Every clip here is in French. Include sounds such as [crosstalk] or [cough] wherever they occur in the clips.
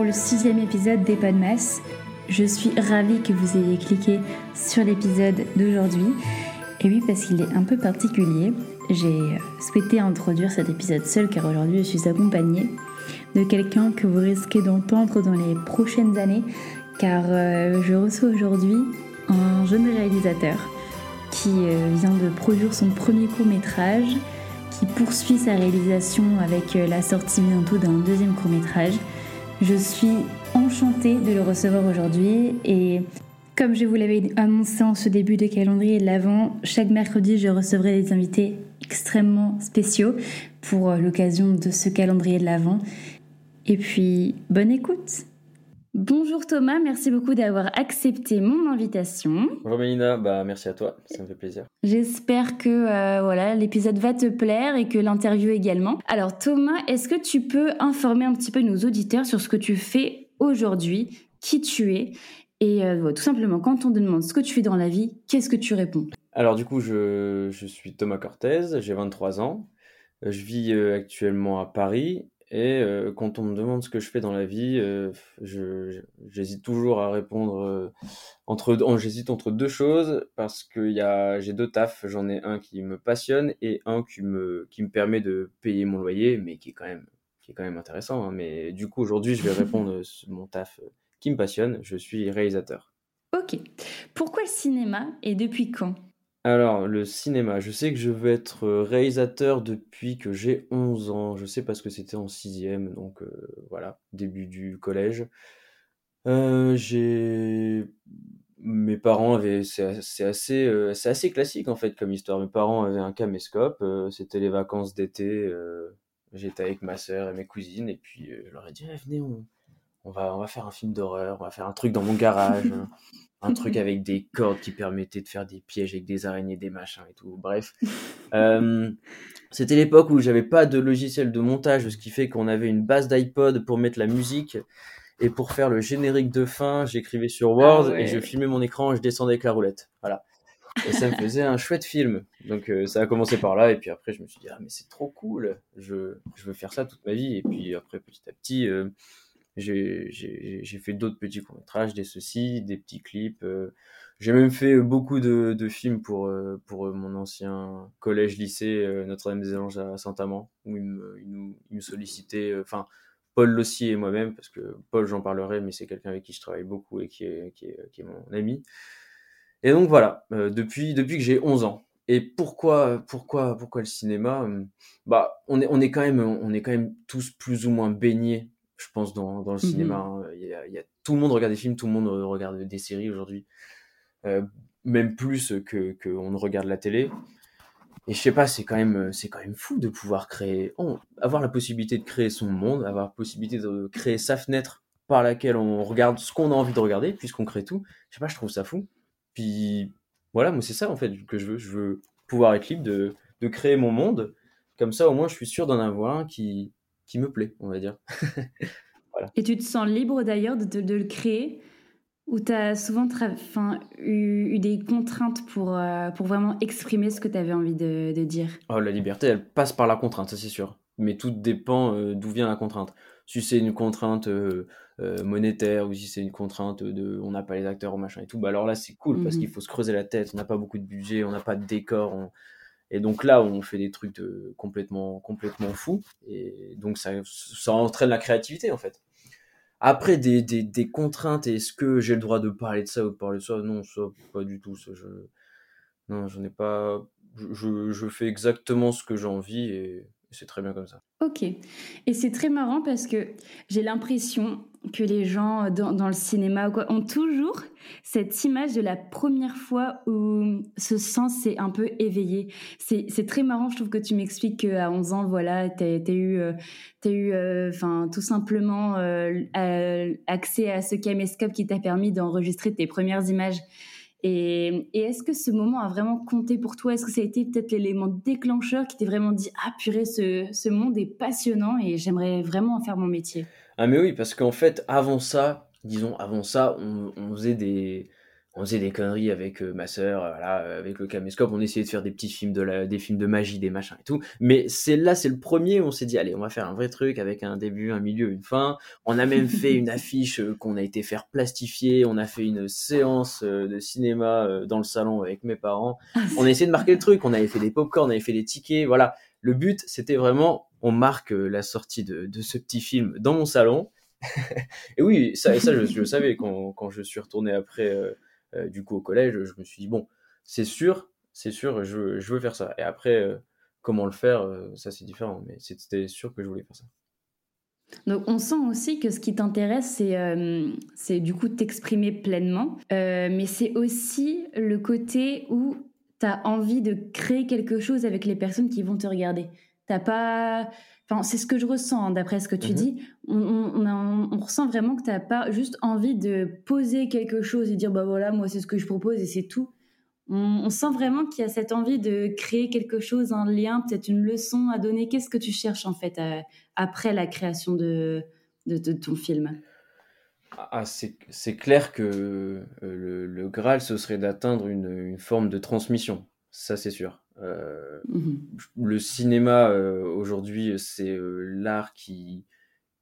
pour le sixième épisode des Podmas. Je suis ravie que vous ayez cliqué sur l'épisode d'aujourd'hui. Et oui, parce qu'il est un peu particulier, j'ai souhaité introduire cet épisode seul car aujourd'hui je suis accompagnée de quelqu'un que vous risquez d'entendre dans les prochaines années car euh, je reçois aujourd'hui un jeune réalisateur qui euh, vient de produire son premier court métrage qui poursuit sa réalisation avec euh, la sortie bientôt d'un deuxième court métrage. Je suis enchantée de le recevoir aujourd'hui et comme je vous l'avais annoncé en ce début de calendrier de l'Avent, chaque mercredi je recevrai des invités extrêmement spéciaux pour euh, l'occasion de ce calendrier de l'Avent. Et puis, bonne écoute Bonjour Thomas, merci beaucoup d'avoir accepté mon invitation. Bonjour Mélina, bah merci à toi, ça me fait plaisir. J'espère que euh, voilà l'épisode va te plaire et que l'interview également. Alors Thomas, est-ce que tu peux informer un petit peu nos auditeurs sur ce que tu fais aujourd'hui, qui tu es et euh, tout simplement quand on te demande ce que tu fais dans la vie, qu'est-ce que tu réponds? Alors du coup, je, je suis Thomas Cortez, j'ai 23 ans, je vis euh, actuellement à Paris et euh, quand on me demande ce que je fais dans la vie, euh, j'hésite toujours à répondre euh, entre, j'hésite entre deux choses parce que j'ai deux tafs. J'en ai un qui me passionne et un qui me, qui me permet de payer mon loyer, mais qui est quand même, qui est quand même intéressant. Hein. Mais du coup, aujourd'hui, je vais répondre mon taf qui me passionne. Je suis réalisateur. Ok. Pourquoi le cinéma et depuis quand? Alors, le cinéma, je sais que je veux être euh, réalisateur depuis que j'ai 11 ans. Je sais parce que c'était en sixième, donc euh, voilà, début du collège. Euh. Mes parents avaient... C'est assez, assez classique en fait comme histoire. Mes parents avaient un caméscope, c'était les vacances d'été. J'étais avec ma sœur et mes cousines, et puis je leur ai dit, «Eh, venez, on, on va, on va faire un film d'horreur, on va faire un truc dans mon garage un truc [laughs] avec des cordes qui permettaient de faire des pièges avec des araignées, des machins et tout. Bref, [laughs] euh, c'était l'époque où j'avais pas de logiciel de montage, ce qui fait qu'on avait une base d'iPod pour mettre la musique. Et pour faire le générique de fin, j'écrivais sur Word ah et je filmais mon écran, je descendais avec la roulette. Voilà. Et ça me faisait un chouette film. Donc euh, ça a commencé par là et puis après je me suis dit ah mais c'est trop cool, je, je veux faire ça toute ma vie et puis après petit à petit euh, j'ai fait d'autres petits courts-métrages, des ceci, des petits clips. Euh. J'ai même fait beaucoup de, de films pour, euh, pour euh, mon ancien collège-lycée Notre-Dame-des-Anges à Saint-Amand, où il me, il nous, il me sollicitait, enfin, Paul Lossier et moi-même, parce que Paul, j'en parlerai, mais c'est quelqu'un avec qui je travaille beaucoup et qui est, qui est, qui est mon ami. Et donc voilà, depuis, depuis que j'ai 11 ans. Et pourquoi, pourquoi, pourquoi le cinéma? Bah, on est, on est quand même, on est quand même tous plus ou moins baignés je pense, dans, dans le mmh cinéma. Hein. Il, y a, il y a, tout le monde regarde des films, tout le monde regarde des séries aujourd'hui. Euh, même plus que qu'on ne regarde la télé. Et je sais pas, c'est quand même c'est quand même fou de pouvoir créer, oh, avoir la possibilité de créer son monde, avoir la possibilité de créer sa fenêtre par laquelle on regarde ce qu'on a envie de regarder, puisqu'on crée tout. Je sais pas, je trouve ça fou. Puis voilà, moi c'est ça en fait que je veux. Je veux pouvoir être libre de, de créer mon monde. Comme ça, au moins, je suis sûr d'en avoir un qui, qui me plaît, on va dire. [laughs] Et tu te sens libre d'ailleurs de, de, le créer? Ou tu as souvent eu, eu, des contraintes pour, euh, pour vraiment exprimer ce que tu avais envie de, de, dire? Oh, La liberté, elle passe par la contrainte, ça c'est sûr. Mais tout dépend euh, d'où vient la contrainte. Si c'est une contrainte euh, monétaire ou si c'est une contrainte de on n'a pas les acteurs ou machin et tout, bah alors là c'est cool parce mmh qu'il faut se creuser la tête, on n'a pas beaucoup de budget, on n'a pas de décor, on, et donc là, on fait des trucs complètement, complètement fous. Et donc ça, ça entraîne la créativité en fait. Après, des, des, contraintes, est-ce que j'ai le droit de parler de ça ou de parler de ça? Non, ça, pas du tout. Ça, je... Non, je n'ai pas. Je, je, fais exactement ce que j'ai envie et c'est très bien comme ça. Ok. Et c'est très marrant parce que j'ai l'impression que les gens dans, le cinéma quoi, ont toujours cette image de la première fois où ce sens s'est un peu éveillé. C'est très marrant, je trouve que tu m'expliques qu'à 11 ans, voilà, tu as, eu, as eu euh, enfin tout simplement euh, accès à ce caméscope qui t'a permis d'enregistrer tes premières images. Et, est-ce que ce moment a vraiment compté pour toi? Est-ce que ça a été peut-être l'élément déclencheur qui t'est vraiment dit Ah purée, ce, ce monde est passionnant et j'aimerais vraiment en faire mon métier? Ah mais oui, parce qu'en fait, avant ça, disons, avant ça, on, faisait des... on faisait des conneries avec ma sœur, voilà, avec le caméscope, on essayait de faire des petits films de la, des films de magie, des machins et tout. Mais c'est là, c'est le premier où on s'est dit, allez, on va faire un vrai truc avec un début, un milieu, une fin. On a même fait une [laughs] affiche qu'on a été faire plastifier. On a fait une séance de cinéma dans le salon avec mes parents. Ah, on a essayé de marquer le truc. On avait fait des pop on avait fait des tickets, voilà. Le but, c'était vraiment, on marque la sortie de, de ce petit film dans mon salon. [laughs] et oui, ça, et ça, je, je le savais quand, quand, je suis retourné après euh, du coup, au collège, je me suis dit, bon, c'est sûr, c'est sûr, je, veux faire ça. Et après, euh, comment le faire, euh, ça c'est différent, mais c'était sûr que je voulais faire ça. Donc on sent aussi que ce qui t'intéresse, c'est c'est du coup t'exprimer pleinement, mais c'est aussi le côté où tu as envie de créer quelque chose avec les personnes qui vont te regarder. T'as pas c'est ce que je ressens hein, d'après ce que tu mhm. dis. On, ressent vraiment que tu n'as pas juste envie de poser quelque chose et dire bah voilà, moi c'est ce que je propose et c'est tout. On, sent vraiment qu'il y a cette envie de créer quelque chose, un lien, peut-être une leçon à donner. Qu'est-ce que tu cherches en fait euh, après la création de, de, ton film? Ah, c'est clair que euh, le, le, Graal, ce serait d'atteindre une, une forme de transmission. Ça, c'est sûr. Euh, mmh le cinéma euh, aujourd'hui, c'est euh, l'art qui,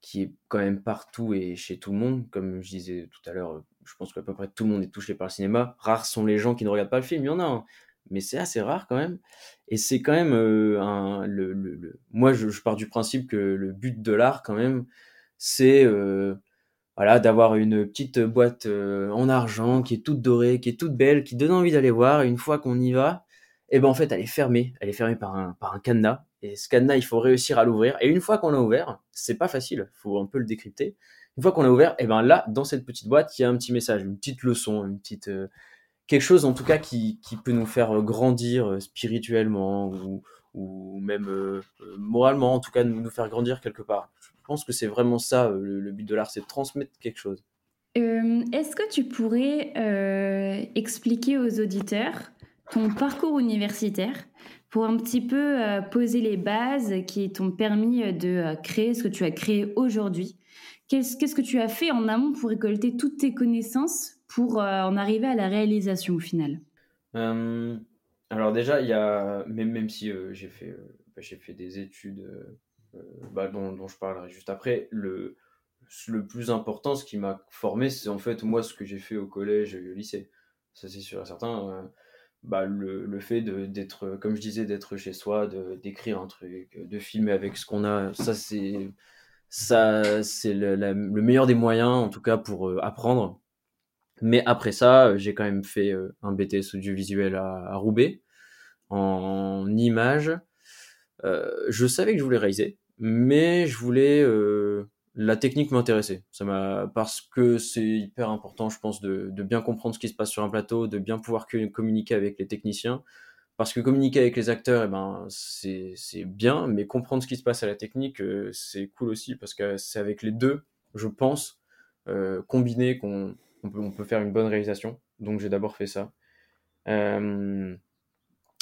qui est quand même partout et chez tout le monde. Comme je disais tout à l'heure, je pense qu'à peu près tout le monde est touché par le cinéma. Rares sont les gens qui ne regardent pas le film, il y en a, hein. mais c'est assez rare quand même. Et c'est quand même un. Le, le, Moi, je, pars du principe que le but de l'art, quand même, c'est. voilà, d'avoir une petite boîte en argent qui est toute dorée, qui est toute belle, qui donne envie d'aller voir. une fois qu'on y va, et eh ben en fait elle est fermée, elle est fermée par un, par un cadenas, et ce cadenas il faut réussir à l'ouvrir, et une fois qu'on l'a ouvert, c'est pas facile, faut un peu le décrypter, une fois qu'on l'a ouvert, et eh ben là, dans cette petite boîte, il y a un petit message, une petite leçon, une petite... Euh, quelque chose en tout cas qui, qui peut nous faire grandir euh, spirituellement, ou, ou même euh, moralement, en tout cas nous, nous faire grandir quelque part. Je pense que c'est vraiment ça, le, but de l'art, c'est de transmettre quelque chose. Est-ce que tu pourrais expliquer aux auditeurs ton parcours universitaire pour un petit peu euh, poser les bases qui t'ont permis euh, de euh, créer ce que tu as créé aujourd'hui. Qu'est-ce que tu as fait en amont pour récolter toutes tes connaissances pour en arriver à la réalisation au final? Alors déjà, il y a, même, même si j'ai fait, bah, j'ai fait des études bah, dont, dont, je parlerai juste après, le, le plus important, ce qui m'a formé, c'est en fait moi ce que j'ai fait au collège et au lycée. Ça c'est sûr et certain bah, le, le fait d'être, comme je disais, d'être chez soi, d'écrire un truc, de filmer avec ce qu'on a, ça c'est ça c'est le, le, meilleur des moyens en tout cas pour euh, apprendre. Mais après ça, j'ai quand même fait euh, un BTS audiovisuel à, à Roubaix en, images. Euh, je savais que je voulais réaliser, mais je voulais la technique m'intéressait. Ça m'a parce que c'est hyper important, je pense, de, bien comprendre ce qui se passe sur un plateau, de bien pouvoir communiquer avec les techniciens. Parce que communiquer avec les acteurs, eh ben, c'est bien, mais comprendre ce qui se passe à la technique, euh, c'est cool aussi, parce que c'est avec les deux, je pense, euh, combinés qu'on peut, faire une bonne réalisation. Donc j'ai d'abord fait ça. Euh,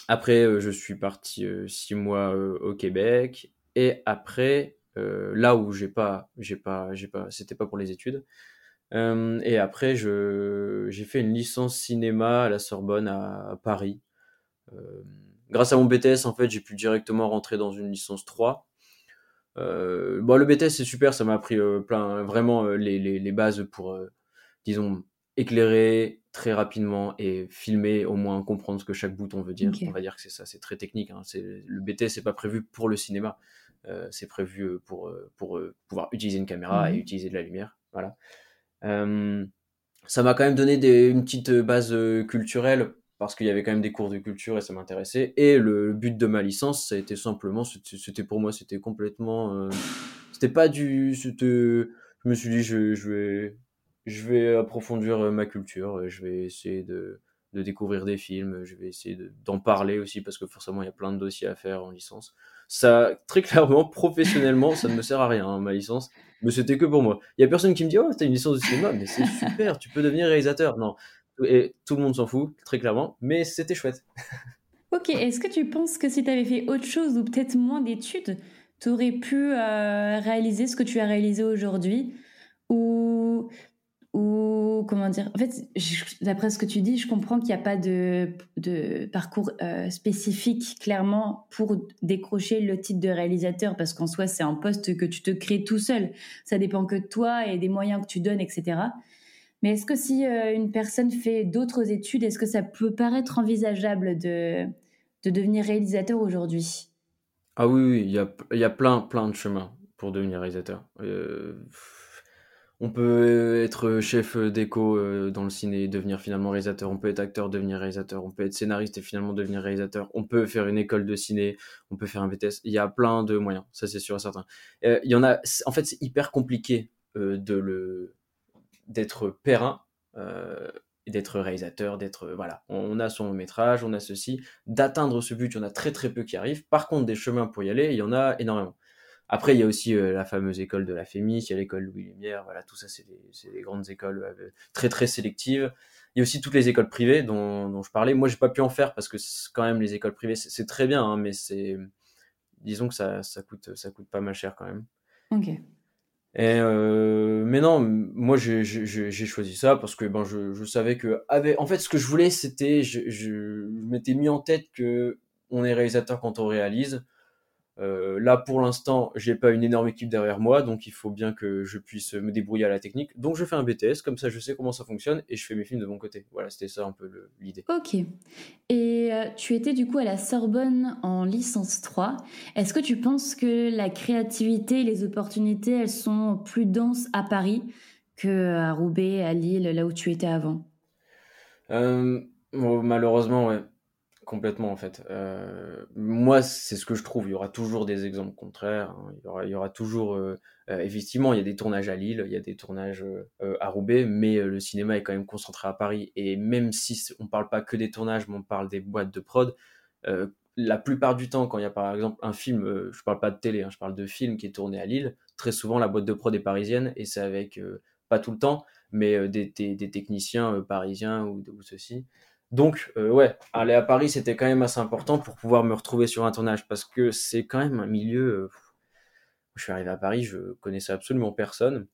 après, je suis parti six mois au Québec, et après, là où j'ai pas, j'ai pas, j'ai pas, c'était pas pour les études. Euh, et après, je, j'ai fait une licence cinéma à la Sorbonne à, Paris. Euh, grâce à mon BTS, en fait, j'ai pu directement rentrer dans une licence 3. bon, le BTS, c'est super, ça m'a appris plein, vraiment les, les, les, bases pour, disons, éclairer très rapidement et filmer, au moins comprendre ce que chaque bouton veut dire. On va dire que c'est ça, c'est très technique. Hein. Le BTS, c'est pas prévu pour le cinéma. Euh, c'est prévu euh, pour, euh, pour pouvoir utiliser une caméra et mhm. utiliser de la lumière. Voilà. ça m'a quand même donné des, une petite base culturelle parce qu'il y avait quand même des cours de culture et ça m'intéressait. Et le, but de ma licence, ça a été simplement, c'était pour moi, c'était complètement, c'était pas du, je me suis dit, je, je, vais, je vais approfondir ma culture, je vais essayer de, de découvrir des films, je vais essayer d'en parler aussi parce que forcément il y a plein de dossiers à faire en licence ça, très clairement, professionnellement, ça ne me sert à rien, hein, ma licence. Mais c'était que pour moi. Il y a personne qui me dit, oh, t'as une licence de cinéma, mais c'est [laughs] super, tu peux devenir réalisateur. Non. Et tout le monde s'en fout, très clairement, mais c'était chouette. ok, est-ce que tu penses que si tu avais fait autre chose ou peut-être moins d'études, tu aurais pu euh, réaliser ce que tu as réalisé aujourd'hui? Ou, ou comment dire En fait, d'après ce que tu dis, je comprends qu'il n'y a pas de, parcours euh, spécifique clairement pour décrocher le titre de réalisateur, parce qu'en soi, c'est un poste que tu te crées tout seul. Ça dépend que de toi et des moyens que tu donnes, etc. Mais est-ce que si euh, une personne fait d'autres études, est-ce que ça peut paraître envisageable de, de devenir réalisateur aujourd'hui? Ah oui, oui, il y a, y a plein, plein de chemins pour devenir réalisateur. Euh, on peut être chef d'écho euh, dans le ciné et devenir finalement réalisateur. On peut être acteur, devenir réalisateur. On peut être scénariste et finalement devenir réalisateur. On peut faire une école de ciné. On peut faire un BTS. Il y a plein de moyens. Ça, c'est sûr et certain. Euh, il y en a. En fait, c'est hyper compliqué euh, de le d'être périn d'être réalisateur, d'être voilà. On a son métrage, on a ceci, d'atteindre ce but. Il y en a très très peu qui arrivent. Par contre, des chemins pour y aller, il y en a énormément. Après, il y a aussi euh, la fameuse école de la Fémis, il y a l'école Louis Lumière, voilà, tout ça, c'est des, grandes écoles euh, très très sélectives. Il y a aussi toutes les écoles privées dont, je parlais. Moi, j'ai pas pu en faire parce que quand même les écoles privées, c'est très bien, hein, mais c'est, disons que ça, ça, coûte, ça coûte pas mal cher quand même. Ok. Et euh, mais non, moi j'ai choisi ça parce que ben je, je savais que avec, en fait ce que je voulais c'était je, je m'étais mis en tête que on est réalisateur quand on réalise euh, là, pour l'instant, j'ai pas une énorme équipe derrière moi, donc il faut bien que je puisse me débrouiller à la technique. Donc, je fais un BTS, comme ça, je sais comment ça fonctionne et je fais mes films de mon côté. Voilà, c'était ça un peu l'idée. Ok. Et euh, tu étais du coup à la Sorbonne en licence 3. Est-ce que tu penses que la créativité et les opportunités, elles sont plus denses à Paris que à Roubaix, à Lille, là où tu étais avant? Euh, Malheureusement, ouais. Complètement en fait. Euh, moi, c'est ce que je trouve. Il y aura toujours des exemples contraires. Hein. Il, y aura, toujours, euh, euh, effectivement, il y a des tournages à Lille, il y a des tournages à Roubaix, mais le cinéma est quand même concentré à Paris. Et même si on parle pas que des tournages, mais on parle des boîtes de prod, la plupart du temps, quand il y a par exemple un film, je parle pas de télé, hein, je parle de film qui est tourné à Lille, très souvent la boîte de prod est parisienne et c'est avec, pas tout le temps, mais des, des, des, techniciens parisiens ou, ou ceci. Donc, euh, ouais, aller à Paris, c'était quand même assez important pour pouvoir me retrouver sur un tournage parce que c'est quand même un milieu. Euh, je suis arrivé à Paris, je connaissais absolument personne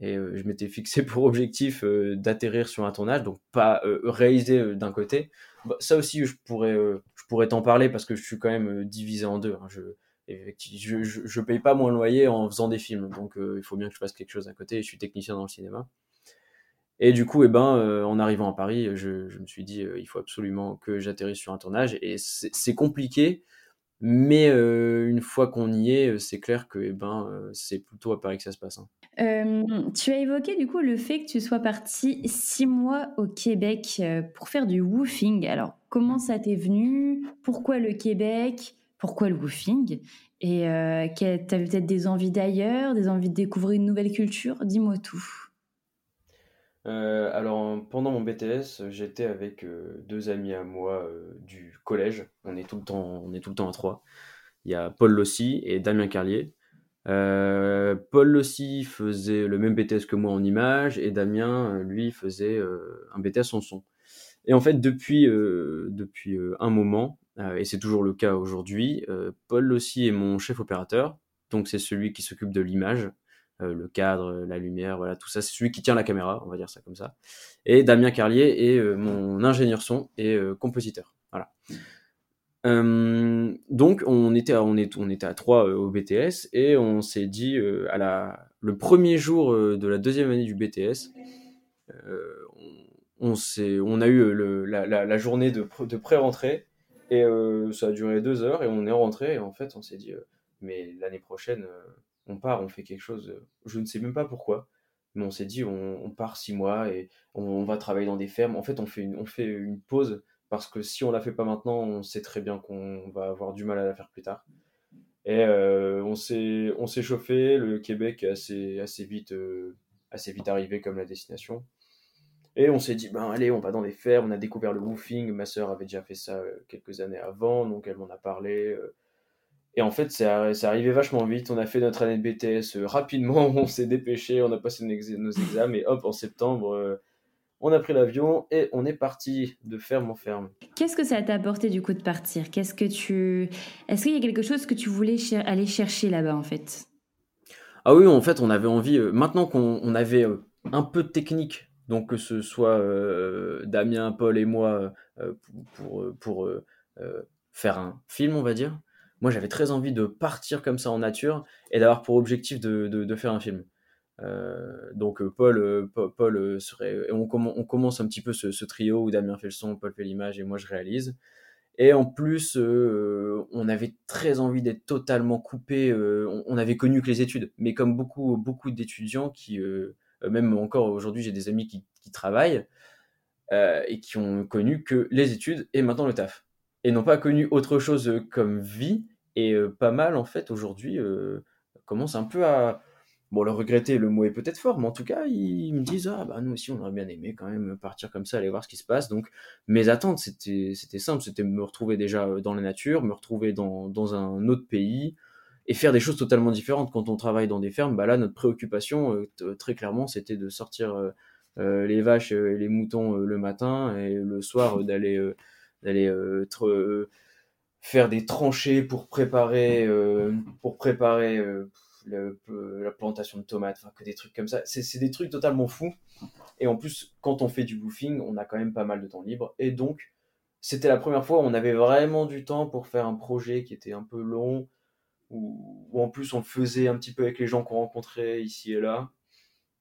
et euh, je m'étais [laughs] fixé pour objectif d'atterrir sur un tournage, donc pas réaliser d'un côté. Bah, ça aussi, je pourrais, je pourrais t'en parler parce que je suis quand même divisé en deux. Hein. Je, je, je, paye pas mon loyer en faisant des films, donc il faut bien que je fasse quelque chose à côté. Je suis technicien dans le cinéma. Et du coup, eh ben, euh, en arrivant à Paris, je, me suis dit, euh, il faut absolument que j'atterrisse sur un tournage. Et c'est compliqué, mais euh, une fois qu'on y est, c'est clair que eh ben, c'est plutôt à Paris que ça se passe. Hein. tu as évoqué du coup le fait que tu sois parti six mois au Québec pour faire du woofing. Alors, comment ça t'est venu? Pourquoi le Québec? Pourquoi le woofing? Et tu avais peut-être des envies d'ailleurs, des envies de découvrir une nouvelle culture? Dis-moi tout. Euh, alors pendant mon BTS, j'étais avec euh, deux amis à moi euh, du collège. On est tout le temps, on est tout le temps à trois. Il y a Paul Lossi et Damien Carlier. Paul Lossi faisait le même BTS que moi en image et Damien, lui, faisait un BTS en son. Et en fait, depuis, depuis un moment, et c'est toujours le cas aujourd'hui, Paul Lossi est mon chef opérateur. Donc c'est celui qui s'occupe de l'image le cadre, la lumière, voilà, tout ça. C'est celui qui tient la caméra, on va dire ça comme ça. Et Damien Carlier est euh, mon ingénieur son et euh, compositeur. Voilà. donc on était, à, on, on était à trois au BTS et on s'est dit à la, le premier jour de la deuxième année du BTS, on, on, a eu le, la, la, journée de, de pré-rentrée et ça a duré deux heures et on est rentré et en fait on s'est dit mais l'année prochaine on part, on fait quelque chose, euh, je ne sais même pas pourquoi, mais on s'est dit on, part six mois et on, va travailler dans des fermes. En fait, on fait une, pause parce que si on la fait pas maintenant, on sait très bien qu'on va avoir du mal à la faire plus tard. Et euh, on s'est chauffé. Le Québec assez assez vite euh, assez vite arrivé comme la destination. Et on s'est dit ben allez, on va dans des fermes. On a découvert le woofing. Ma sœur avait déjà fait ça quelques années avant, donc elle m'en a parlé. Et en fait, c'est arrivé vachement vite. On a fait notre année de BTS euh, rapidement, [laughs] on s'est dépêché, on a passé nos, examens et hop, en septembre, euh, on a pris l'avion et on est parti de ferme en ferme. Qu'est-ce que ça t'a apporté du coup de partir? Qu'est-ce que tu Est-ce qu'il y a quelque chose que tu voulais aller chercher là-bas en fait? Ah oui, en fait, on avait envie. Euh, maintenant qu'on avait un peu technique. Donc que ce soit Damien, Paul et moi pour, pour, faire un film, on va dire. Moi, j'avais très envie de partir comme ça en nature et d'avoir pour objectif de, de, faire un film. donc Paul, Paul, serait, on, on, commence un petit peu ce, trio où Damien fait le son, Paul fait l'image et moi je réalise. Et en plus, euh, on avait très envie d'être totalement coupé. Euh, on, avait connu que les études, mais comme beaucoup, beaucoup d'étudiants qui, euh, même encore aujourd'hui, j'ai des amis qui travaillent et qui ont connu que les études et maintenant le taf, et n'ont pas connu autre chose comme vie. Et pas mal en fait aujourd'hui commence un peu à Bon, le regretter, le mot est peut-être fort, mais en tout cas, ils me disent Ah, bah nous aussi, on aurait bien aimé quand même partir comme ça, aller voir ce qui se passe. Donc, mes attentes, c'était simple c'était me retrouver déjà dans la nature, me retrouver dans, dans, un autre pays et faire des choses totalement différentes. Quand on travaille dans des fermes, bah là, notre préoccupation, euh, très clairement, c'était de sortir euh, les vaches et les moutons le matin et le soir [laughs] d'aller d'aller faire des tranchées pour préparer, pour préparer la plantation de tomates, enfin que des trucs comme ça. C'est des trucs totalement fous. Et en plus, quand on fait du woofing, on a quand même pas mal de temps libre. Et donc, c'était la première fois où on avait vraiment du temps pour faire un projet qui était un peu long, ou en plus on le faisait un petit peu avec les gens qu'on rencontrait ici et là.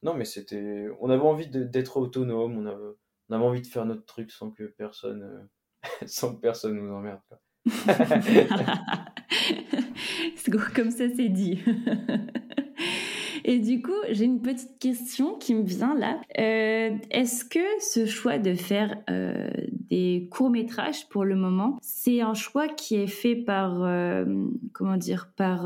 Non, mais c'était. On avait envie d'être autonome, on avait, on avait envie de faire notre truc sans que personne, euh, [laughs] sans que personne nous emmerde. [laughs] Comme ça, c'est dit. [laughs] Et du coup, j'ai une petite question qui me vient là. Euh, est-ce que ce choix de faire euh, des courts-métrages pour le moment, c'est un choix qui est fait par, euh, comment dire, par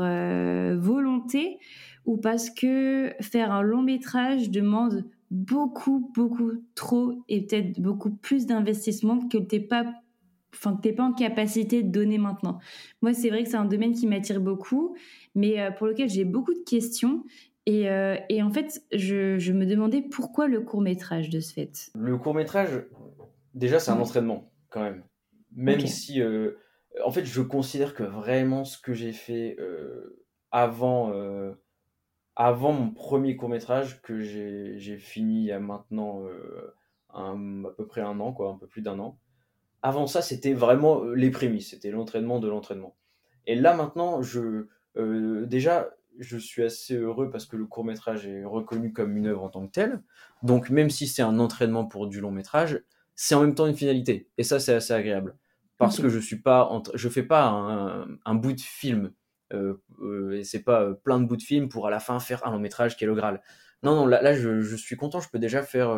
volonté ou parce que faire un long-métrage demande beaucoup, beaucoup trop et peut-être beaucoup plus d'investissement que t'es pas enfin que t'es pas en capacité de donner maintenant. Moi, c'est vrai que c'est un domaine qui m'attire beaucoup, mais euh, pour lequel j'ai beaucoup de questions. Et, euh, et en fait, je, je, me demandais pourquoi le court métrage de ce fait. Le court métrage, déjà, c'est un entraînement quand même. Même si, euh, en fait, je considère que vraiment ce que j'ai fait avant, avant mon premier court métrage que j'ai fini il y a maintenant un, à peu près un an, quoi, un peu plus d'un an avant ça, c'était vraiment euh, les prémices, c'était l'entraînement de l'entraînement. Et là maintenant, je euh, déjà, je suis assez heureux parce que le court métrage est reconnu comme une œuvre en tant que telle. Donc même si c'est un entraînement pour du long métrage, c'est en même temps une finalité. Et ça, c'est assez agréable parce que je suis pas, je fais pas un, bout de film. Euh, et c'est pas plein de bouts de film pour à la fin faire un long métrage qui est le Graal. Non, non, là, là je, suis content, je peux déjà faire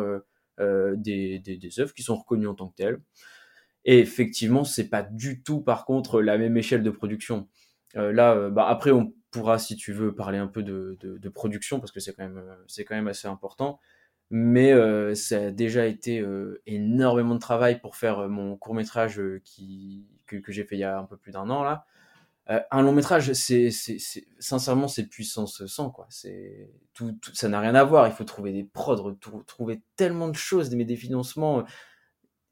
des, des, des, œuvres qui sont reconnues en tant que telles. Et effectivement, c'est pas du tout, par contre, la même échelle de production. Euh, là, euh, bah, après, on pourra, si tu veux, parler un peu de, de, production parce que c'est quand même, euh, c'est quand même assez important. Mais ça a déjà été énormément de travail pour faire mon court métrage qui que, que j'ai fait il y a un peu plus d'un an là. un long métrage, c'est, sincèrement, c'est puissance 100 quoi. C'est tout, ça n'a rien à voir. Il faut trouver des prods, trouver tellement de choses, mais des financements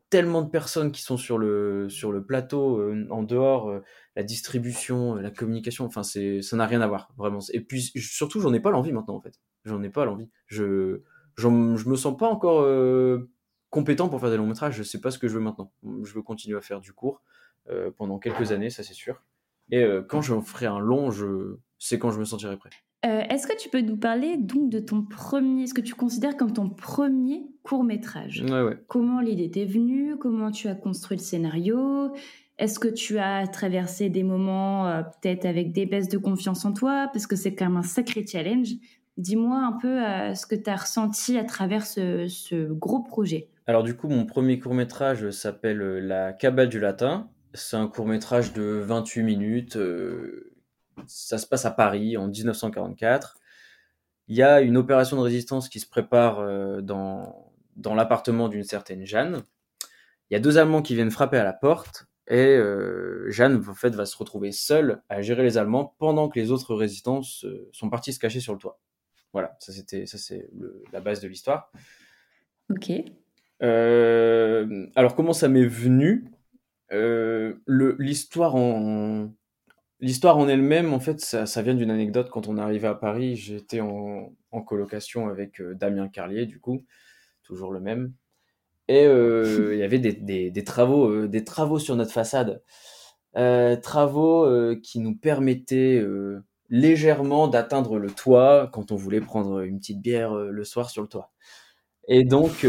tellement de personnes qui sont sur le, sur le plateau, euh, en dehors, euh, la distribution, euh, la communication, enfin, c'est, ça n'a rien à voir, vraiment. Et puis, surtout, j'en ai pas l'envie maintenant, en fait. J'en ai pas l'envie. Je, je me sens pas encore compétent pour faire des longs métrages. Je sais pas ce que je veux maintenant. Je veux continuer à faire du court pendant quelques années, ça c'est sûr. Et quand je ferai un long, je sais quand je me sentirai prêt. Euh, est-ce que tu peux nous parler donc de ton premier, ce que tu considères comme ton premier court métrage Comment l'idée t'est venue? Comment tu as construit le scénario? Est-ce que tu as traversé des moments euh, peut-être avec des baisses de confiance en toi? Parce que c'est quand même un sacré challenge. Dis-moi un peu euh, ce que tu as ressenti à travers ce, ce, gros projet. Alors du coup, mon premier court métrage s'appelle La Cabale du Latin. C'est un court métrage de 28 minutes ça se passe à Paris en 1944. Il y a une opération de résistance qui se prépare euh, dans, dans l'appartement d'une certaine Jeanne. Il y a deux Allemands qui viennent frapper à la porte et euh, Jeanne en fait va se retrouver seule à gérer les Allemands pendant que les autres résistants sont partis se cacher sur le toit. Voilà, ça c'était ça c'est la base de l'histoire. Ok. Euh, alors comment ça m'est venu? L'histoire en, L'histoire en elle-même, en fait, ça, vient d'une anecdote. Quand on est arrivé à Paris, j'étais en, colocation avec euh, Damien Carlier, du coup, toujours le même. Et euh, [laughs] il y avait des, travaux, euh, des travaux sur notre façade. travaux qui nous permettaient légèrement d'atteindre le toit quand on voulait prendre une petite bière le soir sur le toit. Et donc,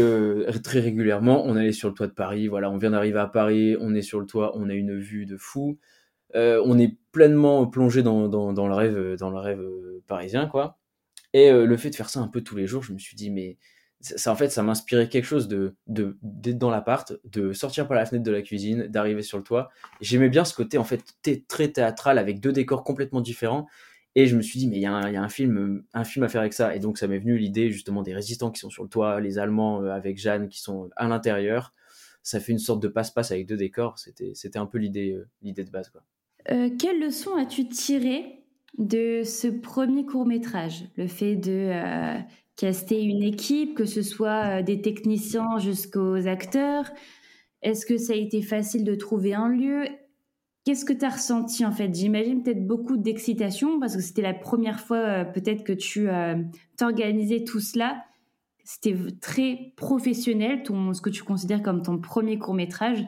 très régulièrement, on allait sur le toit de Paris. Voilà, on vient d'arriver à Paris, on est sur le toit, on a une vue de fou. Euh, on est pleinement plongé dans, le rêve, dans le rêve euh, parisien, quoi. Et euh, le fait de faire ça un peu tous les jours, je me suis dit, mais ça, en fait, ça m'inspirait quelque chose de d'être dans l'appart, de sortir par la fenêtre de la cuisine, d'arriver sur le toit. J'aimais bien ce côté en fait très théâtral avec deux décors complètement différents. Et je me suis dit, mais il y, a un, film, un film à faire avec ça. Et donc, ça m'est venu l'idée justement des résistants qui sont sur le toit, les Allemands avec Jeanne qui sont à l'intérieur. Ça fait une sorte de passe-passe avec deux décors. C'était un peu l'idée l'idée de base. Quoi. Euh, quelle leçon as-tu tiré de ce premier court métrage Le fait de euh, caster une équipe, que ce soit euh, des techniciens jusqu'aux acteurs? Est-ce que ça a été facile de trouver un lieu? Qu'est-ce que tu as ressenti en fait? J'imagine peut-être beaucoup d'excitation parce que c'était la première fois peut-être que tu t'organisais tout cela. C'était très professionnel, ce que tu considères comme ton premier court métrage.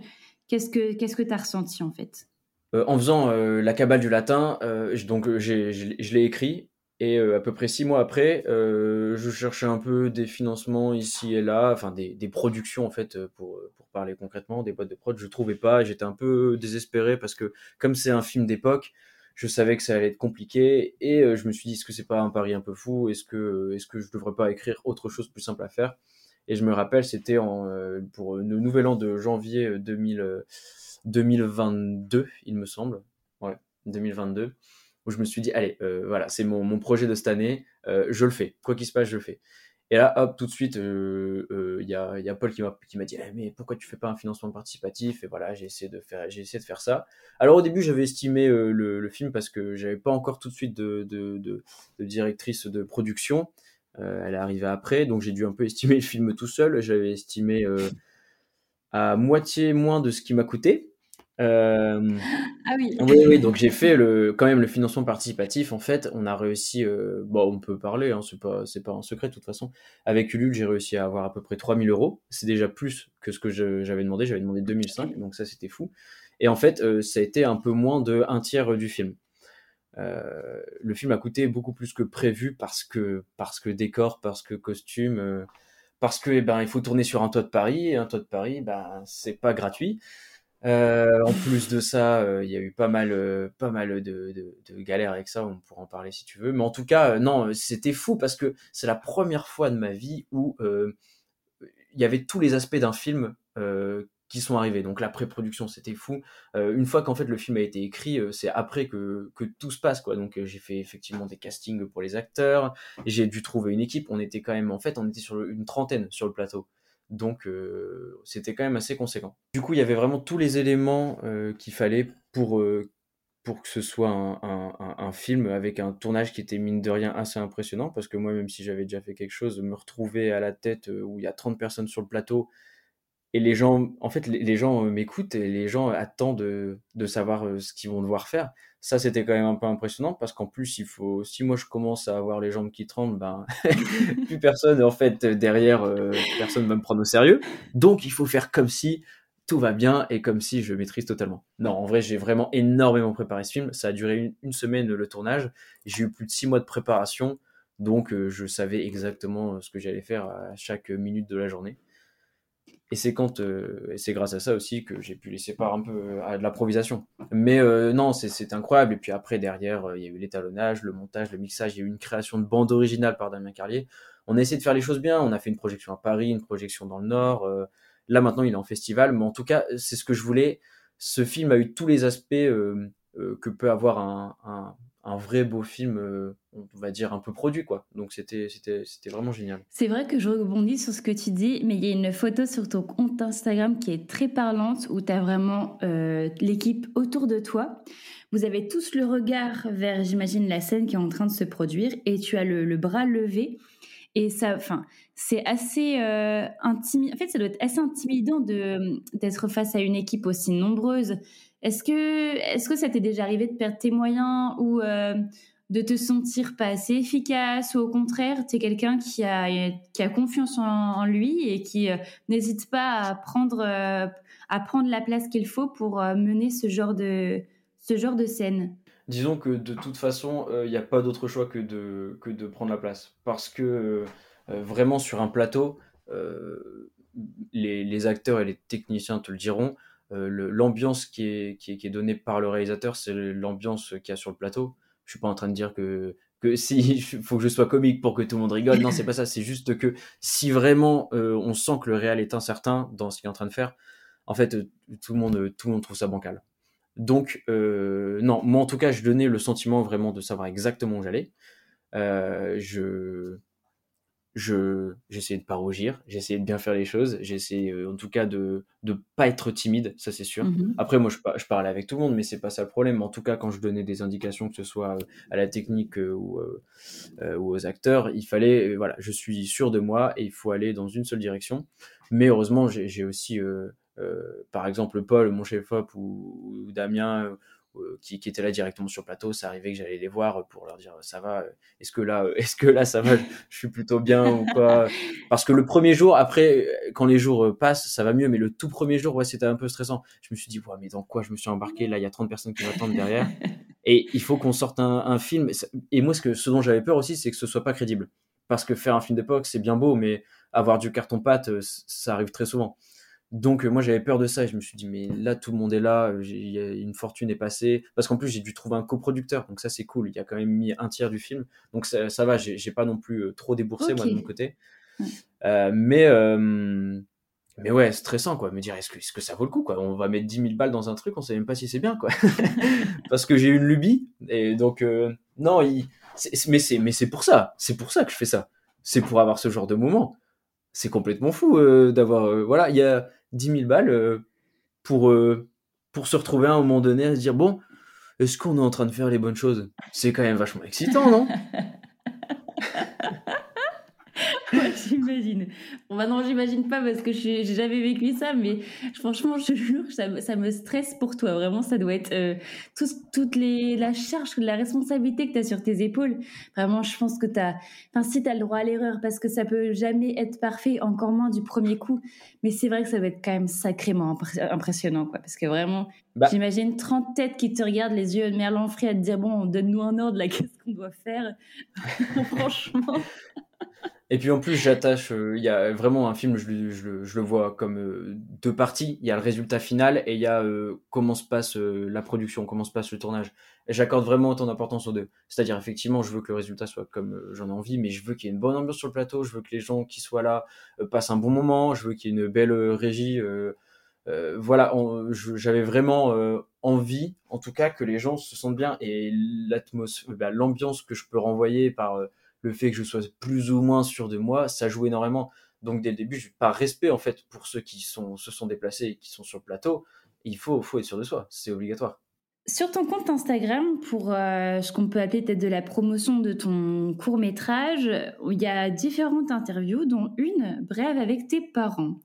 Qu'est-ce que tu as ressenti en fait? En faisant euh, la cabale du latin, euh, donc je l'ai écrit et à peu près six mois après, je cherchais un peu des financements ici et là, enfin des, productions en fait pour, pour parler concrètement, des boîtes de prod. Je trouvais pas, j'étais un peu désespéré parce que comme c'est un film d'époque, je savais que ça allait être compliqué et je me suis dit est-ce que c'est pas un pari un peu fou? Est-ce que est-ce que je devrais pas écrire autre chose plus simple à faire? Et je me rappelle, c'était en pour le nouvel an de janvier 2000. 2022, il me semble. Ouais, 2022. Où je me suis dit, allez, euh, voilà, c'est mon, mon, projet de cette année, euh, je le fais. Quoi qu'il se passe, je le fais. Et là, hop, tout de suite, il euh, y, a, y, a, Paul qui m'a dit, eh, mais pourquoi tu fais pas un financement participatif? Et voilà, j'ai essayé de faire, j'ai essayé de faire ça. Alors au début, j'avais estimé le, le, film parce que j'avais pas encore tout de suite de, de, de, de directrice de production. elle est arrivée après, donc j'ai dû un peu estimer le film tout seul. J'avais estimé à moitié moins de ce qui m'a coûté. Euh, ah oui. Oui, oui, donc j'ai fait le, quand même le financement participatif. En fait, on a réussi, euh, bon, on peut parler, hein, c'est pas, c'est pas un secret de toute façon. Avec Ulule, j'ai réussi à avoir à peu près 3000 euros. C'est déjà plus que ce que j'avais demandé. J'avais demandé 2005, donc ça c'était fou. Et en fait, euh, ça a été un peu moins de un tiers du film. le film a coûté beaucoup plus que prévu parce que, parce que décor, parce que costume, parce que, eh ben, il faut tourner sur un toit de Paris. Et un toit de Paris, ben, c'est pas gratuit. Euh, en plus de ça, euh, il y a eu pas mal, euh, pas mal de, galères avec ça. On pourra en parler si tu veux. Mais en tout cas, non, c'était fou parce que c'est la première fois de ma vie où il y avait tous les aspects d'un film qui sont arrivés. Donc la pré-production, c'était fou. une fois qu'en fait le film a été écrit, c'est après que, que, tout se passe, quoi. Donc j'ai fait effectivement des castings pour les acteurs. J'ai dû trouver une équipe. On était quand même, en fait, on était sur une trentaine sur le plateau. Donc euh, c'était quand même assez conséquent. Du coup, il y avait vraiment tous les éléments euh, qu'il fallait pour, euh, pour que ce soit un, film avec un tournage qui était mine de rien assez impressionnant, parce que moi, même si j'avais déjà fait quelque chose, me retrouver à la tête où il y a 30 personnes sur le plateau, et les gens, en fait, les, gens m'écoutent et les gens attendent de, de savoir ce qu'ils vont devoir faire. Ça c'était quand même un peu impressionnant parce qu'en plus il faut si moi je commence à avoir les jambes qui tremblent ben [laughs] plus personne en fait derrière euh, personne va me prendre au sérieux. Donc il faut faire comme si tout va bien et comme si je maîtrise totalement. Non en vrai j'ai vraiment énormément préparé ce film. Ça a duré une, semaine le tournage. J'ai eu plus de six mois de préparation. Donc euh, je savais exactement ce que j'allais faire à chaque minute de la journée et c'est quand, euh, et c'est grâce à ça aussi que j'ai pu laisser part un peu euh, à de l'improvisation. Mais euh, non, c'est incroyable. Et puis après, derrière, il y a eu l'étalonnage, le montage, le mixage, il y a eu une création de bande originale par Damien Carlier. On a essayé de faire les choses bien. On a fait une projection à Paris, une projection dans le Nord. là, maintenant, il est en festival. Mais en tout cas, c'est ce que je voulais. Ce film a eu tous les aspects que peut avoir un, un vrai beau film, euh, on va dire un peu produit quoi. Donc c'était vraiment génial. C'est vrai que je rebondis sur ce que tu dis, mais il y a une photo sur ton compte Instagram qui est très parlante où tu as vraiment euh, l'équipe autour de toi. Vous avez tous le regard vers, j'imagine, la scène qui est en train de se produire et tu as le, bras levé. Et ça, enfin, c'est assez euh, intimidant. En fait, ça doit être assez intimidant d'être face à une équipe aussi nombreuse Est-ce que, est-ce que ça t'est déjà arrivé de perdre tes moyens ou de te sentir pas assez efficace ou au contraire, tu es quelqu'un qui a, qui a confiance en, lui et qui n'hésite pas à prendre, à prendre la place qu'il faut pour mener ce genre de, ce genre de scène? Disons que de toute façon, il n'y a pas d'autre choix que de, que de prendre la place. Parce que vraiment sur un plateau, les, acteurs et les techniciens te le diront, l'ambiance qui est, donnée par le réalisateur, c'est l'ambiance qu'il y a sur le plateau. Je suis pas en train de dire que [laughs] si faut que je sois comique pour que tout le monde rigole. Non, c'est pas ça. C'est juste que si vraiment on sent que le réel est incertain dans ce qu'il est en train de faire, en fait, tout le monde tout le monde trouve ça bancal. Donc, euh, non, moi en tout cas, je donnais le sentiment vraiment de savoir exactement où j'allais. Euh, je, je, j'essayais de pas rougir, j'essayais de bien faire les choses, j'essayais euh, en tout cas de ne pas être timide, ça c'est sûr. Mmh Après, moi je, je, parlais avec tout le monde, mais c'est pas ça le problème. En tout cas, quand je donnais des indications, que ce soit à la technique ou, ou aux acteurs, il fallait, voilà, je suis sûr de moi et il faut aller dans une seule direction. Mais heureusement, j'ai aussi euh, par exemple Paul, mon chef-op, ou, Damien, euh, euh, qui, qui, étaient là directement sur le plateau, ça arrivait que j'allais les voir pour leur dire ça va, est-ce que là, est-ce que là ça va, je suis plutôt bien ou pas? Parce que le premier jour, après, quand les jours passent, ça va mieux, mais le tout premier jour, ouais, c'était un peu stressant. Je me suis dit, ouais, mais dans quoi je me suis embarqué? Là, il y a 30 personnes qui m'attendent derrière, [laughs] et il faut qu'on sorte un, un, film. Et moi, ce, que, ce dont j'avais peur aussi, c'est que ce soit pas crédible. Parce que faire un film d'époque, c'est bien beau, mais avoir du carton-pâte, ça arrive très souvent. Donc euh, moi j'avais peur de ça et je me suis dit mais là tout le monde est là, une fortune est passée. Parce qu'en plus j'ai dû trouver un coproducteur. Donc ça c'est cool, il y a quand même mis un tiers du film. Donc ça, ça va, j'ai pas non plus euh, trop déboursé moi de mon côté. Euh, mais mais ouais stressant quoi, me dire est-ce que, est que ça vaut le coup quoi, on va mettre 10 000 balles dans un truc, on sait même pas si c'est bien quoi. [laughs] [laughs] Parce que j'ai une lubie et donc non il, mais c'est mais c'est pour ça, c'est pour ça que je fais ça, c'est pour avoir ce genre de moment. C'est complètement fou d'avoir voilà il y a 10 000 balles euh, pour, euh, pour se retrouver à un moment donné à se dire bon, est-ce qu'on est en train de faire les bonnes choses? C'est quand même vachement excitant, non? [laughs] [laughs] j'imagine. Bon, bah non, j'imagine pas parce que j'ai jamais vécu ça, mais franchement, je te jure, ça, ça, me stresse pour toi. Vraiment, ça doit être euh, toute les, la charge, la responsabilité que tu as sur tes épaules. Vraiment, je pense que tu as. Enfin, si tu as le droit à l'erreur, parce que ça peut jamais être parfait, encore moins du premier coup. Mais c'est vrai que ça va être quand même sacrément impressionnant, quoi. Parce que vraiment, bah j'imagine 30 têtes qui te regardent, les yeux de merlan frit à te dire bon, donne-nous un ordre, là, [laughs] qu'est-ce qu'on doit faire? [laughs] Franchement. Et puis en plus, j'attache, euh, il y a vraiment un film, je, le vois comme euh, deux parties. Il y a le résultat final et il y a euh, comment se passe la production, comment se passe le tournage. Et j'accorde vraiment autant d'importance aux deux. C'est-à-dire, effectivement, je veux que le résultat soit comme j'en ai envie, mais je veux qu'il y ait une bonne ambiance sur le plateau, je veux que les gens qui soient là passent un bon moment, je veux qu'il y ait une belle régie. voilà, j'avais vraiment envie, en tout cas, que les gens se sentent bien et bah, l'ambiance que je peux renvoyer par le fait que je sois plus ou moins sûr de moi, ça joue énormément. Donc dès le début, par respect en fait pour ceux qui sont, se sont déplacés et qui sont sur le plateau, il faut, faut être sûr de soi, c'est obligatoire. Sur ton compte Instagram, pour euh, ce qu'on peut appeler peut-être de la promotion de ton court métrage, il y a différentes interviews, dont une brève avec tes parents.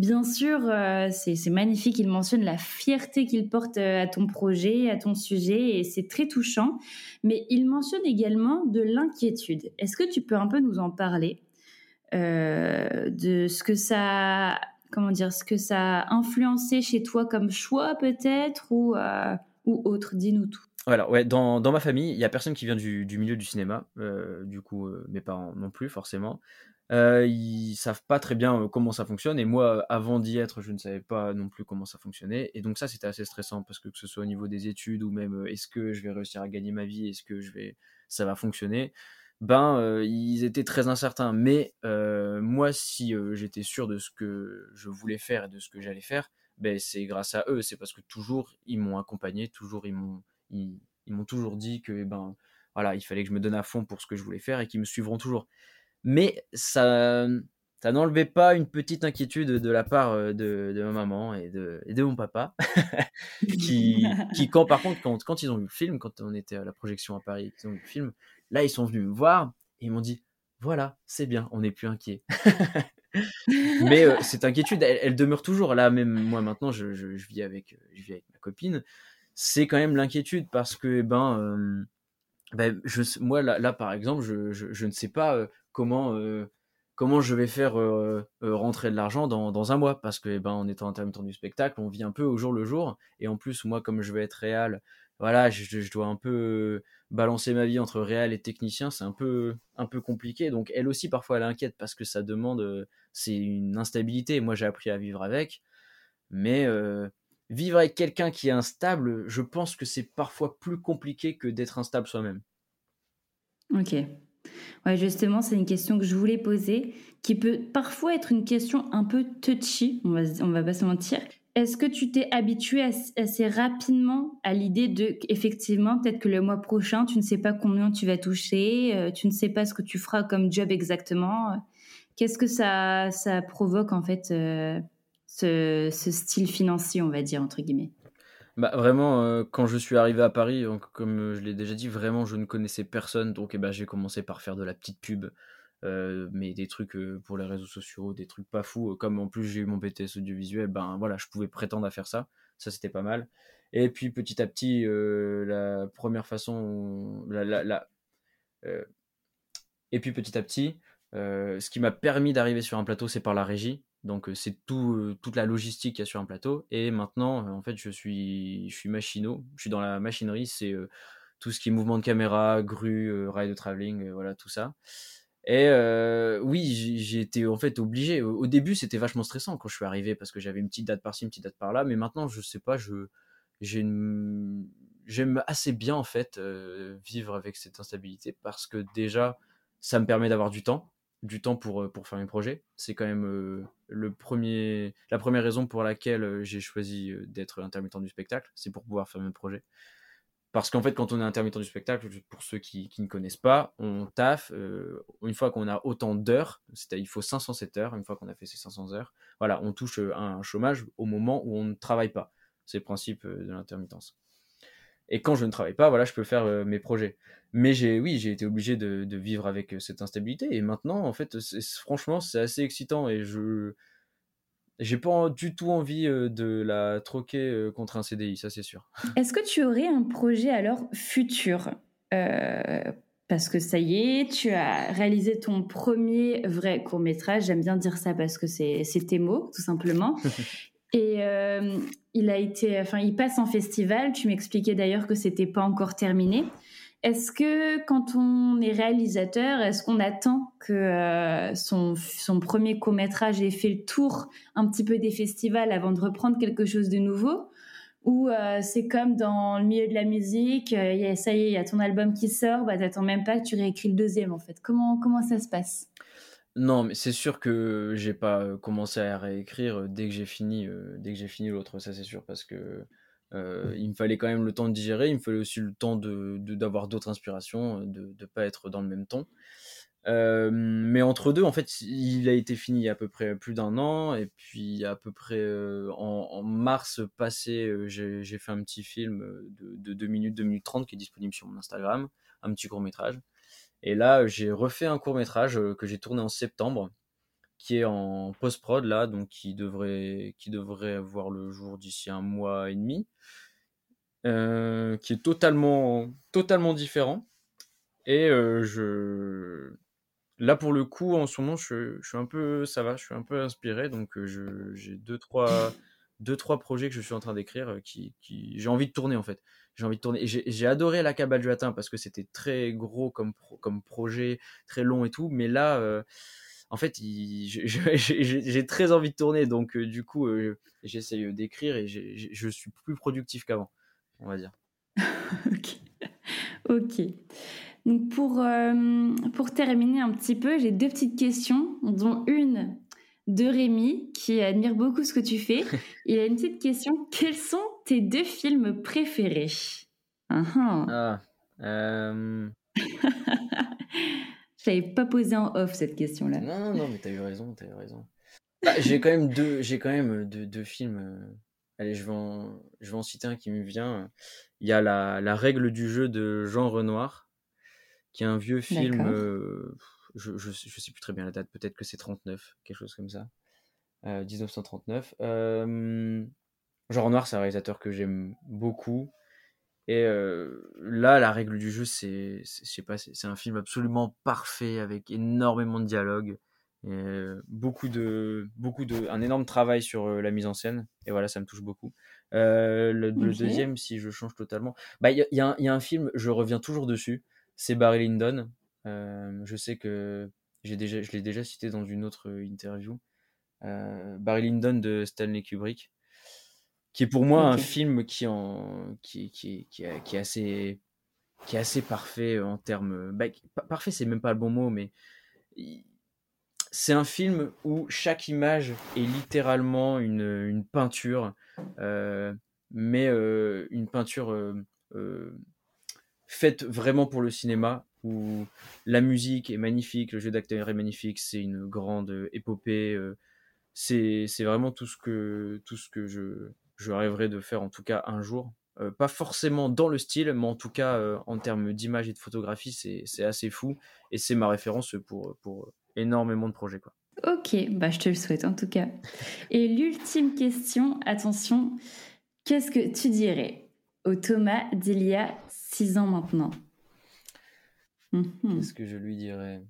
Bien sûr, euh, c'est magnifique, il mentionne la fierté qu'il porte euh, à ton projet, à ton sujet, et c'est très touchant. Mais il mentionne également de l'inquiétude. Est-ce que tu peux un peu nous en parler de ce que ça, comment dire, ce que ça a influencé chez toi comme choix peut-être ou autre? Dis-nous tout. Alors, ouais, dans, ma famille, il y a personne qui vient du, milieu du cinéma. Euh, du coup, euh, mes parents non plus, forcément. Euh, ils savent pas très bien euh, comment ça fonctionne. Et moi, avant d'y être, je ne savais pas non plus comment ça fonctionnait. Et donc, ça, c'était assez stressant parce que que ce soit au niveau des études ou même est-ce que je vais réussir à gagner ma vie, est-ce que je vais, ça va fonctionner ben ils étaient très incertains. Mais moi, si j'étais sûr de ce que je voulais faire et de ce que j'allais faire, ben, c'est grâce à eux. C'est parce que toujours, ils m'ont accompagné, toujours, ils m'ont, ils, m'ont toujours dit que, ben, voilà, il fallait que je me donne à fond pour ce que je voulais faire et qu'ils me suivront toujours. Mais ça, ça n'enlevait pas une petite inquiétude de la part de, de ma maman et de, mon papa, [laughs] qui, qui, quand, par contre, quand, quand ils ont vu le film, quand on était à la projection à Paris, ils ont vu le film, là, ils sont venus me voir et ils m'ont dit, voilà, c'est bien, on n'est plus inquiet. [laughs] Mais euh, cette inquiétude, elle, demeure toujours. Là, même moi maintenant, je, vis avec, je vis avec ma copine, c'est quand même l'inquiétude parce que, ben, ben je, moi, là, là, par exemple, je, je, je ne sais pas comment comment je vais faire rentrer de l'argent dans, dans, un mois. Parce que eh ben en étant intermittent du spectacle on vit un peu au jour le jour. Et en plus moi comme je vais être réel voilà je, je dois un peu balancer ma vie entre réel et technicien c'est un peu un peu compliqué. Donc elle aussi parfois elle inquiète parce que ça demande c'est une instabilité. Moi j'ai appris à vivre avec. Mais vivre avec quelqu'un qui est instable je pense que c'est parfois plus compliqué que d'être instable soi-même. Ok Ouais, justement, c'est une question que je voulais poser, qui peut parfois être une question un peu touchy, on va, on va pas se mentir. Est-ce que tu t'es habitué assez rapidement à l'idée de, effectivement, peut-être que le mois prochain, tu ne sais pas combien tu vas toucher, euh, tu ne sais pas ce que tu feras comme job exactement. Qu'est-ce que ça, ça provoque, en fait, euh, ce style financier, on va dire, entre guillemets? Bah, vraiment, euh, quand je suis arrivé à Paris, comme euh, je l'ai déjà dit, vraiment, je ne connaissais personne. Donc, eh ben, j'ai commencé par faire de la petite pub, euh, mais des trucs pour les réseaux sociaux, des trucs pas fous. Comme en plus, j'ai eu mon BTS audiovisuel, ben voilà, je pouvais prétendre à faire ça. Ça, c'était pas mal. Et puis, petit à petit, la première façon, la, la, la et puis, petit à petit, ce qui m'a permis d'arriver sur un plateau, c'est par la régie. Donc c'est tout, toute la logistique qu'il y a sur un plateau. Et maintenant, en fait, je suis, je suis machinot. Je suis dans la machinerie. C'est tout ce qui est mouvement de caméra, grue, rail de travelling, voilà tout ça. Et oui, j'ai été en fait obligé. Au, début, c'était vachement stressant quand je suis arrivé parce que j'avais une petite date par-ci, une petite date par-là. Mais maintenant, je sais pas, j'aime assez bien en fait vivre avec cette instabilité parce que déjà, ça me permet d'avoir du temps du temps pour, euh, pour faire mes projets. C'est quand même euh, la première raison pour laquelle euh, j'ai choisi d'être intermittent du spectacle, c'est pour pouvoir faire mes projets. Parce qu'en fait, quand on est intermittent du spectacle, pour ceux qui, qui ne connaissent pas, on taffe. une fois qu'on a autant d'heures, c'est-à-dire il faut 507 heures, une fois qu'on a fait ces 500 heures, voilà, on touche un chômage au moment où on ne travaille pas. C'est le principe de l'intermittence. Et quand je ne travaille pas, voilà, je peux faire euh, mes projets. Mais j'ai, oui, j'ai été obligé de, de, vivre avec euh, cette instabilité. Et maintenant, en fait, franchement, c'est assez excitant et je, j'ai pas du tout envie euh, de la troquer contre un CDI, ça c'est sûr. [laughs] Est-ce que tu aurais un projet alors futur? Parce que ça y est, tu as réalisé ton premier vrai court métrage. J'aime bien dire ça parce que c'est tes mots, tout simplement. [laughs] Et euh, il a été, enfin, il passe en festival. Tu m'expliquais d'ailleurs que c'était pas encore terminé. Est-ce que quand on est réalisateur, est-ce qu'on attend que euh, son, son, premier court métrage ait fait le tour un petit peu des festivals avant de reprendre quelque chose de nouveau? Ou euh, c'est comme dans le milieu de la musique, ça y est, il y a ton album qui sort, bah t'attends même pas que tu réécris le deuxième en fait. Comment comment ça se passe? Non, mais c'est sûr que j'ai pas commencé à réécrire dès que j'ai fini, dès que j'ai fini l'autre, ça c'est sûr, parce que il me fallait quand même le temps de digérer, il me fallait aussi le temps de d'avoir d'autres inspirations, de ne pas être dans le même ton. mais entre deux, en fait, il a été fini il y a à peu près plus d'un an, et puis à peu près en, mars passé, j'ai fait un petit film de, de 2 minutes, 2 minutes 30 qui est disponible sur mon Instagram, un petit court métrage. Et là, j'ai refait un court métrage euh, que j'ai tourné en septembre, qui est en post-prod là, donc qui devrait, qui devrait voir le jour d'ici un mois et demi, euh, qui est totalement, totalement différent. Et euh, je, là pour le coup, en ce moment, je, je, suis un peu, ça va, je suis un peu inspiré, donc j'ai deux trois, deux trois projets que je suis en train d'écrire qui, qui j'ai envie de tourner en fait j'ai envie de tourner. J'ai adoré la cabale du latin parce que c'était très gros comme, comme projet, très long et tout. Mais là, euh, en fait, [laughs] j'ai très envie de tourner. Donc, euh, du coup, euh, j'essaye d'écrire et je suis plus productif qu'avant, on va dire. [laughs] ok. Ok. Donc, pour, pour terminer un petit peu, j'ai deux petites questions, dont une de Rémi, qui admire beaucoup ce que tu fais. [laughs] Il a une petite question. Quels sont tes deux films préférés? Uh-huh. Ah. Euh... [laughs] Je n'avais pas posé en off cette question-là. Non, non, non, mais t'as eu raison, t'as eu raison. Bah, j'ai quand même deux, j'ai quand même deux, deux films. Euh, allez, je vais, en, je vais en citer un qui me vient. Il y a la, la règle du jeu de Jean Renoir, qui est un vieux film je, je, sais plus très bien la date, peut-être que c'est 39, quelque chose comme ça. 1939. Euh, Genre Noir, c'est un réalisateur que j'aime beaucoup. Et là, la règle du jeu, c'est, sais pas, c'est un film absolument parfait avec énormément de dialogue, et beaucoup de, beaucoup de, un énorme travail sur la mise en scène. Et voilà, ça me touche beaucoup. le, deuxième, si je change totalement, bah il y, y, a un film, je reviens toujours dessus. C'est Barry Lyndon. Je sais que j'ai déjà, je l'ai déjà cité dans une autre interview. Barry Lyndon de Stanley Kubrick qui est pour moi un film qui, en, qui, qui, qui, qui, est assez, qui est assez parfait en termes. Bah, parfait, c'est même pas le bon mot, mais c'est un film où chaque image est littéralement une, une peinture, euh, mais euh, une peinture euh, faite vraiment pour le cinéma, où la musique est magnifique, le jeu d'acteur est magnifique, c'est une grande épopée. c'est vraiment tout ce que, tout ce que je, je rêverais de faire en tout cas un jour. Euh, pas forcément dans le style, mais en tout cas euh, en termes d'image et de photographie, c'est assez fou. Et c'est ma référence pour, pour énormément de projets. Quoi. Ok, bah, je te le souhaite en tout cas. Et l'ultime question, attention, qu'est-ce que tu dirais au Thomas d'il y a six ans maintenant? Mhm. Qu'est-ce que je lui dirais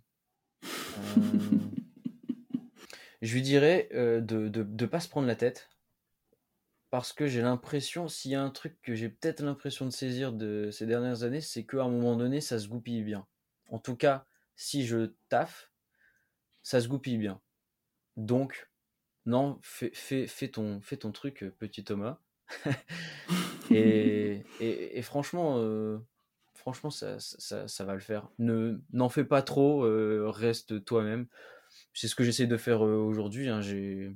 euh, [laughs] Je lui dirais de ne de, de pas se prendre la tête parce que j'ai l'impression, s'il y a un truc que j'ai peut-être l'impression de saisir de ces dernières années, c'est qu'à un moment donné, ça se goupille bien. En tout cas, si je taffe, ça se goupille bien. Donc, non, fais, fais, ton, fais ton truc, petit Thomas. [laughs] et, et, franchement, euh, franchement ça, ça, va le faire. Ne, n'en fais pas trop, euh, reste toi-même. C'est ce que j'essaie de faire euh, aujourd'hui. Hein. J'ai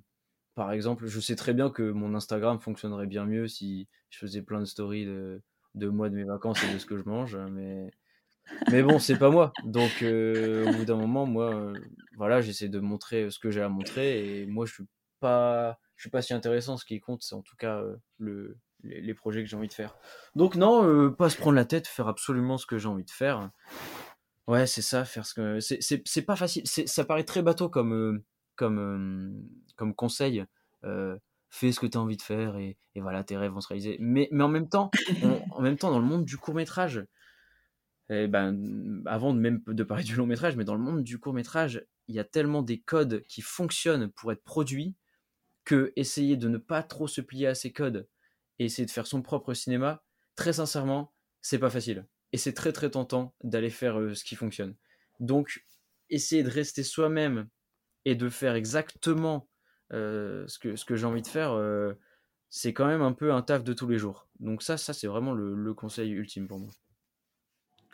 par exemple, je sais très bien que mon Instagram fonctionnerait bien mieux si je faisais plein de stories de, de moi, de mes vacances et de ce que je mange, mais, mais bon, c'est pas moi. Donc, euh, au bout d'un moment, moi, voilà, j'essaie de montrer ce que j'ai à montrer et moi, je suis pas, je suis pas si intéressant. Ce qui compte, c'est en tout cas le, les, projets que j'ai envie de faire. Donc, non, pas se prendre la tête, faire absolument ce que j'ai envie de faire. Ouais, c'est ça, faire ce que. C'est pas facile. Ça paraît très bateau comme comme, comme conseil. fais ce que tu as envie de faire et, voilà, tes rêves vont se réaliser. Mais, mais en, même temps, en même temps, dans le monde du court métrage, et eh ben, avant même de parler du long métrage, mais dans le monde du court métrage, il y a tellement des codes qui fonctionnent pour être produits que essayer de ne pas trop se plier à ces codes et essayer de faire son propre cinéma, très sincèrement, c'est pas facile. Et c'est très très tentant d'aller faire ce qui fonctionne. Donc, essayer de rester soi-même et de faire exactement euh, ce que, j'ai envie de faire, euh, c'est quand même un peu un taf de tous les jours. Donc ça, ça c'est vraiment le, conseil ultime pour moi.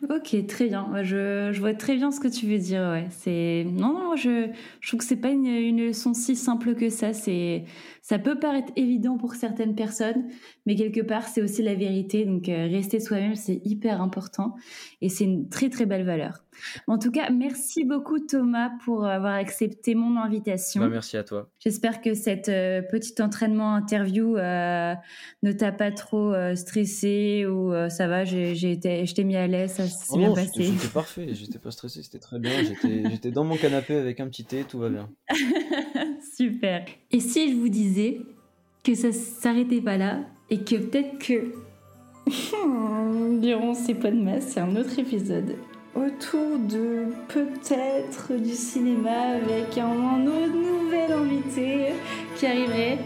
Ok, très bien. Je, je, vois très bien ce que tu veux dire. Ouais. C'est non, non, je, je trouve que c'est pas une, une, leçon si simple que ça. C'est, ça peut paraître évident pour certaines personnes, mais quelque part c'est aussi la vérité. Donc euh, rester soi-même, c'est hyper important et c'est une très très belle valeur. En tout cas, merci beaucoup Thomas pour avoir accepté mon invitation. Bah, merci à toi. J'espère que cette euh, petite entraînement interview euh, ne t'a pas trop euh, stressé ou ça va, j'ai été, je t'ai mis à l'aise, s'est oh bien passé. C'était parfait, j'étais pas stressé, c'était très bien. J'étais dans mon canapé avec un petit thé, tout va bien. [laughs] Super. Et si je vous disais que ça s'arrêtait pas là et que peut-être que [laughs] durant ces pas de masse, c'est un autre épisode autour de peut-être du cinéma avec un, autre nouvel invité qui arriverait.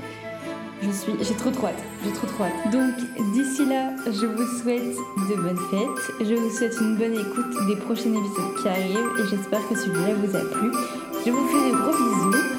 Je suis, j'ai trop trop hâte, j'ai trop trop hâte. Donc d'ici là, je vous souhaite de bonnes fêtes. Je vous souhaite une bonne écoute des prochains épisodes qui arrivent et j'espère que celui-là vous a plu. Je vous fais des gros bisous